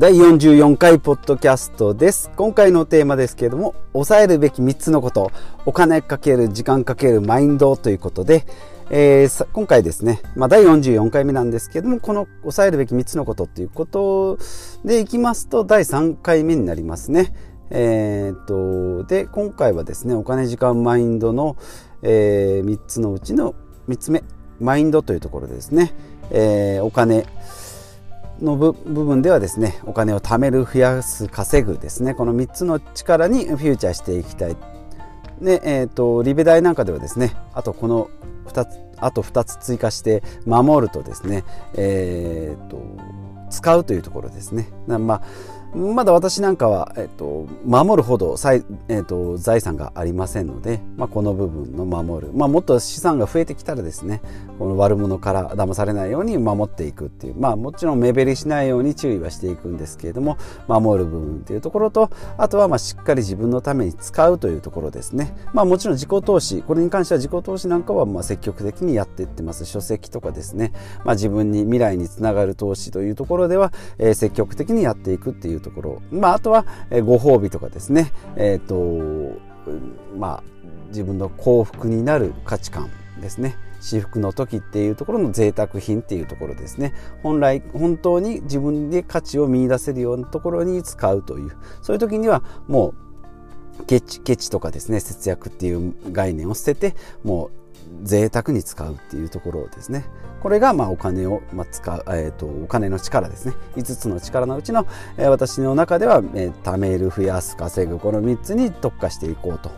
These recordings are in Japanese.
第44回ポッドキャストです。今回のテーマですけれども、抑えるべき3つのこと、お金かける、時間かける、マインドということで、えー、今回ですね、まあ、第44回目なんですけれども、この抑えるべき3つのことっていうことでいきますと、第3回目になりますね。えー、っと、で、今回はですね、お金、時間、マインドの、えー、3つのうちの3つ目、マインドというところでですね、えー、お金、の部分ではですねお金を貯める増やす稼ぐですねこの3つの力にフューチャーしていきたいで、えーと、リベ大なんかではですねあとこの2つあと2つ追加して守るとですね、えーと使うというところですね。まあまだ私なんかは、えっと、守るほど、えっと、財産がありませんので、まあ、この部分の守る、まあ、もっと資産が増えてきたらですねこの悪者から騙されないように守っていくっていう、まあ、もちろん目減りしないように注意はしていくんですけれども守る部分っていうところとあとはまあしっかり自分のために使うというところですね、まあ、もちろん自己投資これに関しては自己投資なんかはまあ積極的にやっていってます。書籍とかですね、まあ、自分に未来につながる投資というところでは、えー、積極的にやっていくっていうところ、まあ、あとは、えご褒美とかですね、え、ー、とまあ、自分の幸福になる価値観ですね。私服の時っていうところの贅沢品っていうところですね。本来本当に自分で価値を見いだせるようなところに使うという。そういう時にはもうケチケチとかですね節約っていう概念を捨ててもう贅沢に使うっていうところですね。これがまあお金をまあ使う、えーと、お金の力ですね。5つの力のうちの、えー、私の中では、えー、貯める増やす稼ぐこの3つに特化していこうと。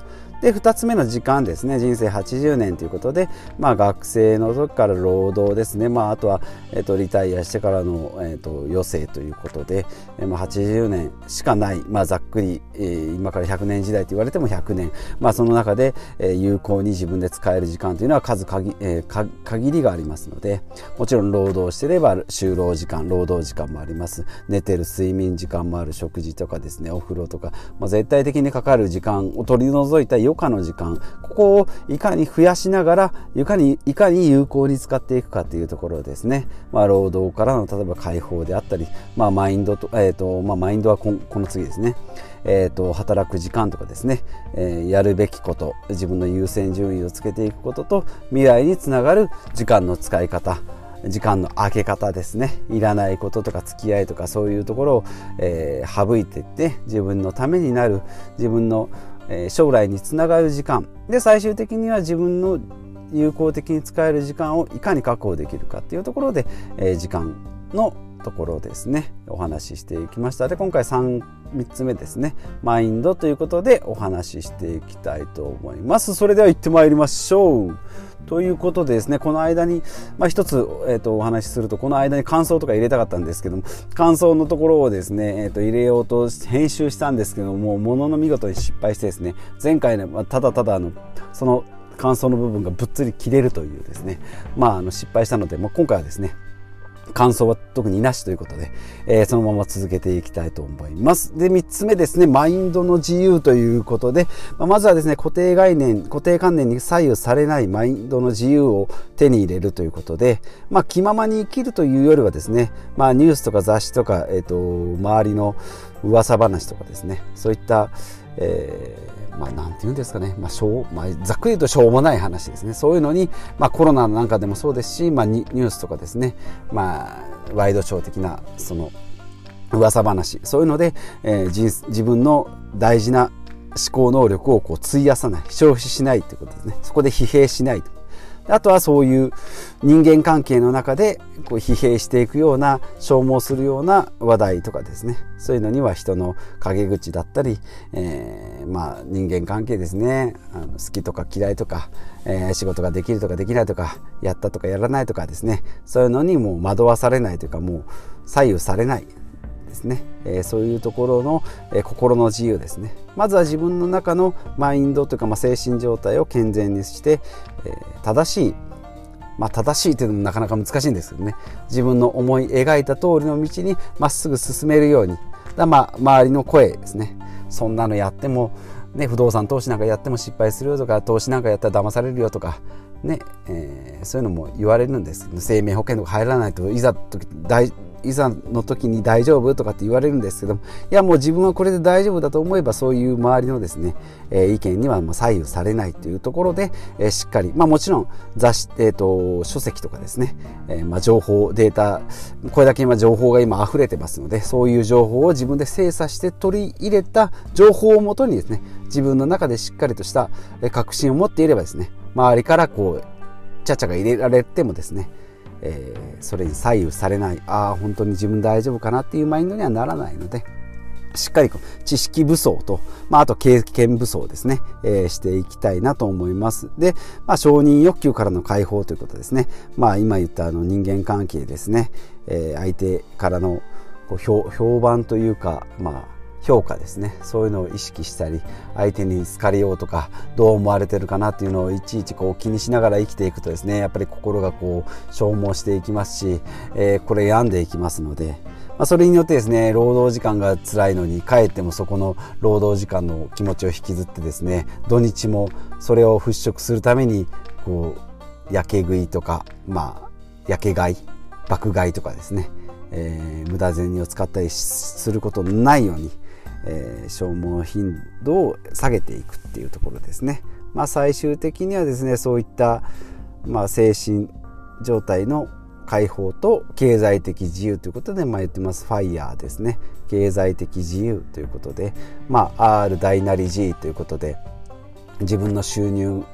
で2つ目の時間ですね。人生80年ということで、まあ、学生の時から労働ですね、まあ、あとは、えーと、リタイアしてからの、えーと、余生ということで、えー、まあ、80年しかない、まあ、ざっくり、今から100年時代と言われても100年、まあ、その中で、有効に自分で使える時間というのは数限,、え、限りがありますのでもちろん労働してれば就労時間労働時間もあります。寝てる睡眠時間もある。食事とかですねお風呂とか、まあ、絶対的にかかる時間を取り除いた余暇の時間。ここをいかに増やしながらいかにいかに有効に使っていくかというところですね、まあ、労働からの例えば解放であったり、まあ、マインドと,、えーとまあ、マインドはこの次ですね。えーと、働く時間とかですね、えー、やるべきこと自分の優先順位をつけていくことと未来につながる時間の使い方時間の空け方ですね。いらないこととか付き合いとかそういうところを、えー、省いていって自分のためになる自分の、えー、将来につながる時間。で最終的には自分の有効的に使える時間をいかに確保できるかっていうところで、えー、時間のところですね。お話ししていきました。で今回 3, 3つ目ですね。マインドということでお話ししていきたいと思います。それでは行ってまいりましょう。ということでですねこの間に、まあ、一つ、えーと、お話しするとこの間に感想とか入れたかったんですけども感想のところをですね、えーと、入れようと編集したんですけどもものの見事に失敗してですね前回ね、ま、ただただあのその感想の部分がぶっつり切れるというですねまああの失敗したので、まあ、今回はですね感想は特になしということで、えー、そのまま続けていきたいと思います。で、3つ目ですね、マインドの自由ということで、まあ、まずはですね、固定概念、固定観念に左右されないマインドの自由を手に入れるということで、まあ、気ままに生きるというよりはですね、まあ、ニュースとか雑誌とか、えっ、ー、と、周りの噂話とかですね、そういった、えーまあ、なんて言うんですかね、まあしょうまあ、ざっくり言うとしょうもない話ですね。そういうのに、まあ、コロナなんかでもそうですし、まあ、ニュースとかですね、まあ、ワイドショー的なその噂話。そういうので、えー、自分の大事な思考能力をこう費やさない。消費しないということですね。そこで疲弊しないと。あとはそういう人間関係の中でこう疲弊していくような消耗するような話題とかですね。そういうのには人の陰口だったり、えー、まあ人間関係ですね。あの好きとか嫌いとか、えー、仕事ができるとかできないとかやったとかやらないとかですね。そういうのにもう惑わされないというかもう左右されないですね、えー、そういうところの、え、心の自由ですね。まずは自分の中のマインドというか、まあ、精神状態を健全にして、えー、正しいまあ、正しいというのもなかなか難しいんですけどね。自分の思い描いた通りの道にまっすぐ進めるように。だまあ周りの声ですね。そんなのやっても、ね、不動産投資なんかやっても失敗するよとか投資なんかやったら騙されるよとかね、えー、そういうのも言われるんです生命保険とか入らないといざ大いざの時に大丈夫とかって言われるんですけどもいやもう自分はこれで大丈夫だと思えばそういう周りのですね、えー、意見にはもう左右されないというところで、えー、しっかりまあもちろん雑誌、えーと、書籍とかですね、えー、まあ情報データこれだけ今情報が今溢れてますのでそういう情報を自分で精査して取り入れた情報をもとにですね自分の中でしっかりとした確信を持っていればですね周りからこうちゃちゃが入れられてもですねえー、それに左右されないああ本当に自分大丈夫かなっていうマインドにはならないのでしっかり知識武装と、まあ、あと経験武装ですね、えー、していきたいなと思います。で、まあ、承認欲求からの解放ということですね。まあ、今言ったあの人間関係ですね、えー、相手からのこう評評判というか、まあ、評価ですねそういうのを意識したり相手に好かれようとかどう思われてるかなっていうのをいちいちこう気にしながら生きていくとですねやっぱり心がこう消耗していきますし、えー、これ病んでいきますので。まあ、それによってですね労働時間が辛いのに帰ってもそこの労働時間の気持ちを引きずってですね土日もそれを払拭するためにこう焼け食いとかまあ焼け買い爆買いとかですね、えー、無駄銭を使ったりすることないようにえー、消耗頻度を下げていくっていうところですね。まあ、最終的にはですねそういった、まあ、精神状態の解放と経済的自由ということで、まあ、言ってますファイヤーですね経済的自由ということで、まあ、R 大なり G ということで自分の収入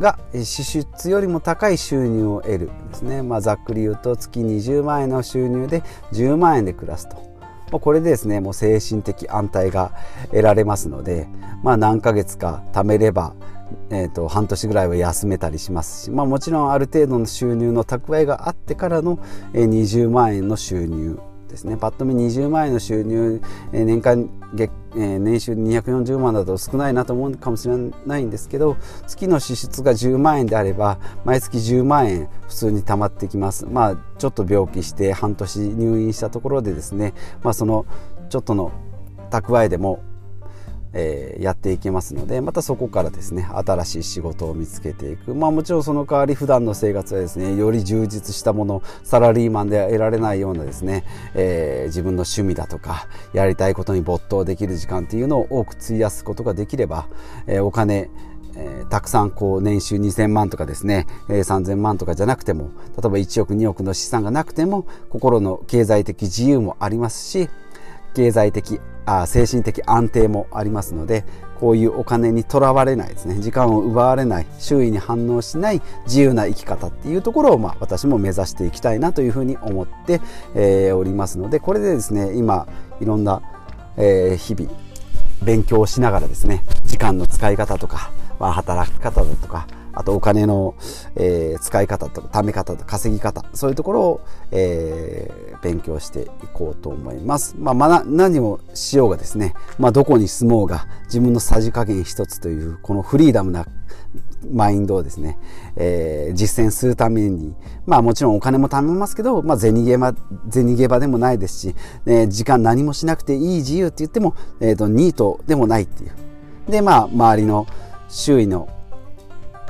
が支出よりも高い収入を得るですね、まあ、ざっくり言うと月20万円の収入で10万円で暮らすと。これでですねもう精神的安泰が得られますので、まあ、何ヶ月か貯めれば、えーと、半年ぐらいは休めたりしますし、まあ、もちろんある程度の収入の蓄えがあってからの20万円の収入ですね。パッと見20万円の収入、年間月、えー、年収240万だと少ないなと思うかもしれないんですけど月の支出が10万円であれば毎月10万円普通に貯まってきます。まあちょっと病気して半年入院したところでですねまあそのちょっとの蓄えでもえー、やっていけますのでまたそこからですね新しい仕事を見つけていく。まあもちろんその代わり普段の生活はですねより充実したものサラリーマンでは得られないようなですね、えー、自分の趣味だとかやりたいことに没頭できる時間っていうのを多く費やすことができれば、えー、お金えー、たくさんこう年収2000万とかですね、えー、3000万とかじゃなくても例えば1億2億の資産がなくても心の経済的自由もありますし経済的あ精神的安定もありますのでこういうお金にとらわれないですね。時間を奪われない周囲に反応しない自由な生き方っていうところを、まあ、私も目指していきたいなというふうに思って、えー、おりますのでこれでですね今いろんな、えー、日々勉強しながらですね時間の使い方とか、まあ、働き方だとかあとお金の、えー、使い方とか貯め方と稼ぎ方そういうところを、えー、勉強していこうと思います。まあ、まあ、何をしようがですね、まあ、どこに住もうが自分のさじ加減一つというこのフリーダムなマインドをですね、えー、実践するために、まあもちろんお金も貯めますけど、まあ銭ゲバ、銭ゲバでもないですし、ね、時間何もしなくていい自由って言っても、えっ、ー、と、ニートでもないっていう。で、まあ周りの周囲の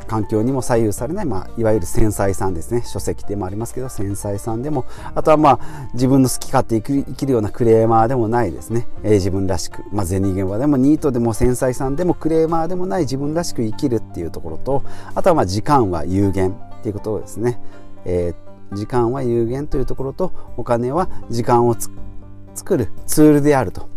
環境にも左右されない、まあ、いわゆる繊細さんですね。書籍でもありますけど繊細さんでもあとはまあ自分の好き勝手生きるようなクレーマーでもないですね、えー、自分らしく、まあ、銭現場でもニートでも繊細さんでもクレーマーでもない自分らしく生きるっていうところとあとはまあ時間は有限っていうことですね、えー、時間は有限というところとお金は時間を作るツールであると。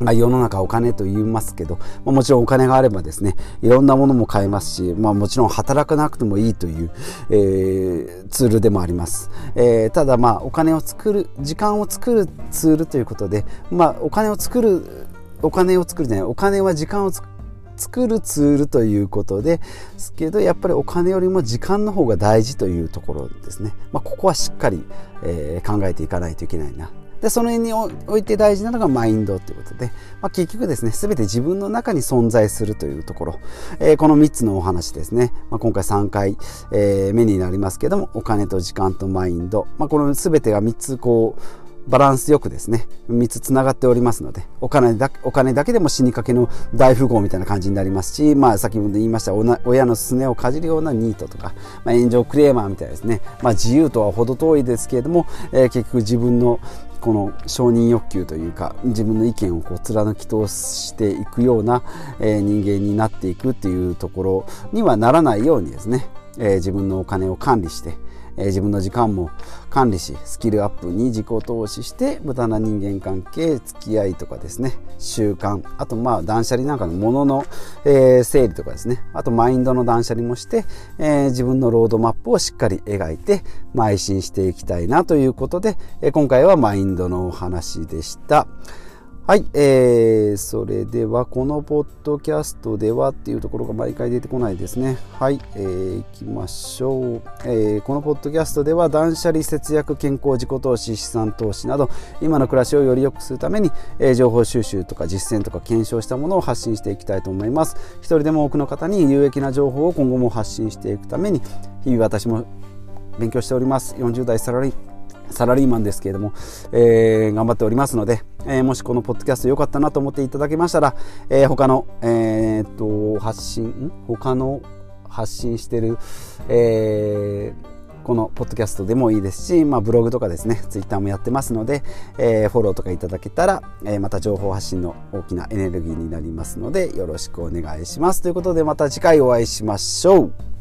まあ、世の中お金と言いますけど、まあ、もちろんお金があればですねいろんなものも買えますし、まあ、もちろん働かなくてもいいという、えー、ツールでもあります、えー、ただまあお金を作る時間を作るツールということで、まあ、お金を作るお金を作るじゃないお金は時間を作るツールということですけどやっぱりお金よりも時間の方が大事というところですね、まあ、ここはしっかり、えー、考えていかないといけないな。でその辺において大事なのがマインドということで、まあ、結局ですね全て自分の中に存在するというところ、えー、この3つのお話ですね、まあ、今回3回、えー、目になりますけどもお金と時間とマインド、まあ、この全てが3つこうバランスよくですね3つつながっておりますのでお金だお金だけでも死にかけの大富豪みたいな感じになりますし、まあ、先ほど言いました親のすねをかじるようなニートとか、まあ、炎上クレーマーみたいですね、まあ、自由とは程遠いですけれども、えー、結局自分のこの承認欲求というか自分の意見をこう貫き通していくような、えー、人間になっていくっていうところにはならないようにですね、えー、自分のお金を管理してえ、自分の時間も管理しスキルアップに自己投資して無駄な人間関係付き合いとかですね習慣あとまあ断捨離なんかのものの、え、整理とかですねあとマインドの断捨離もして、え、自分のロードマップをしっかり描いて邁進していきたいなということで、え、今回はマインドのお話でした。はい、えー、それではこのポッドキャストではっていうところが毎回出てこないですね。はい、えー、いきましょう、えー、このポッドキャストでは断捨離節約健康自己投資資産投資など今の暮らしをより良くするために、えー、情報収集とか実践とか検証したものを発信していきたいと思います。一人でも多くの方に有益な情報を今後も発信していくために日々私も勉強しております。40代サラリーサラリーマンですけれども、えー、頑張っておりますので、えー、もしこのポッドキャスト良かったなと思っていただけましたら、えー、他の、えー、っと発信他の発信してる、えー、このポッドキャストでもいいですし、まあ、ブログとかですねツイッターもやってますので、えー、フォローとかいただけたら、えー、また情報発信の大きなエネルギーになりますのでよろしくお願いします。ということでまた次回お会いしましょう。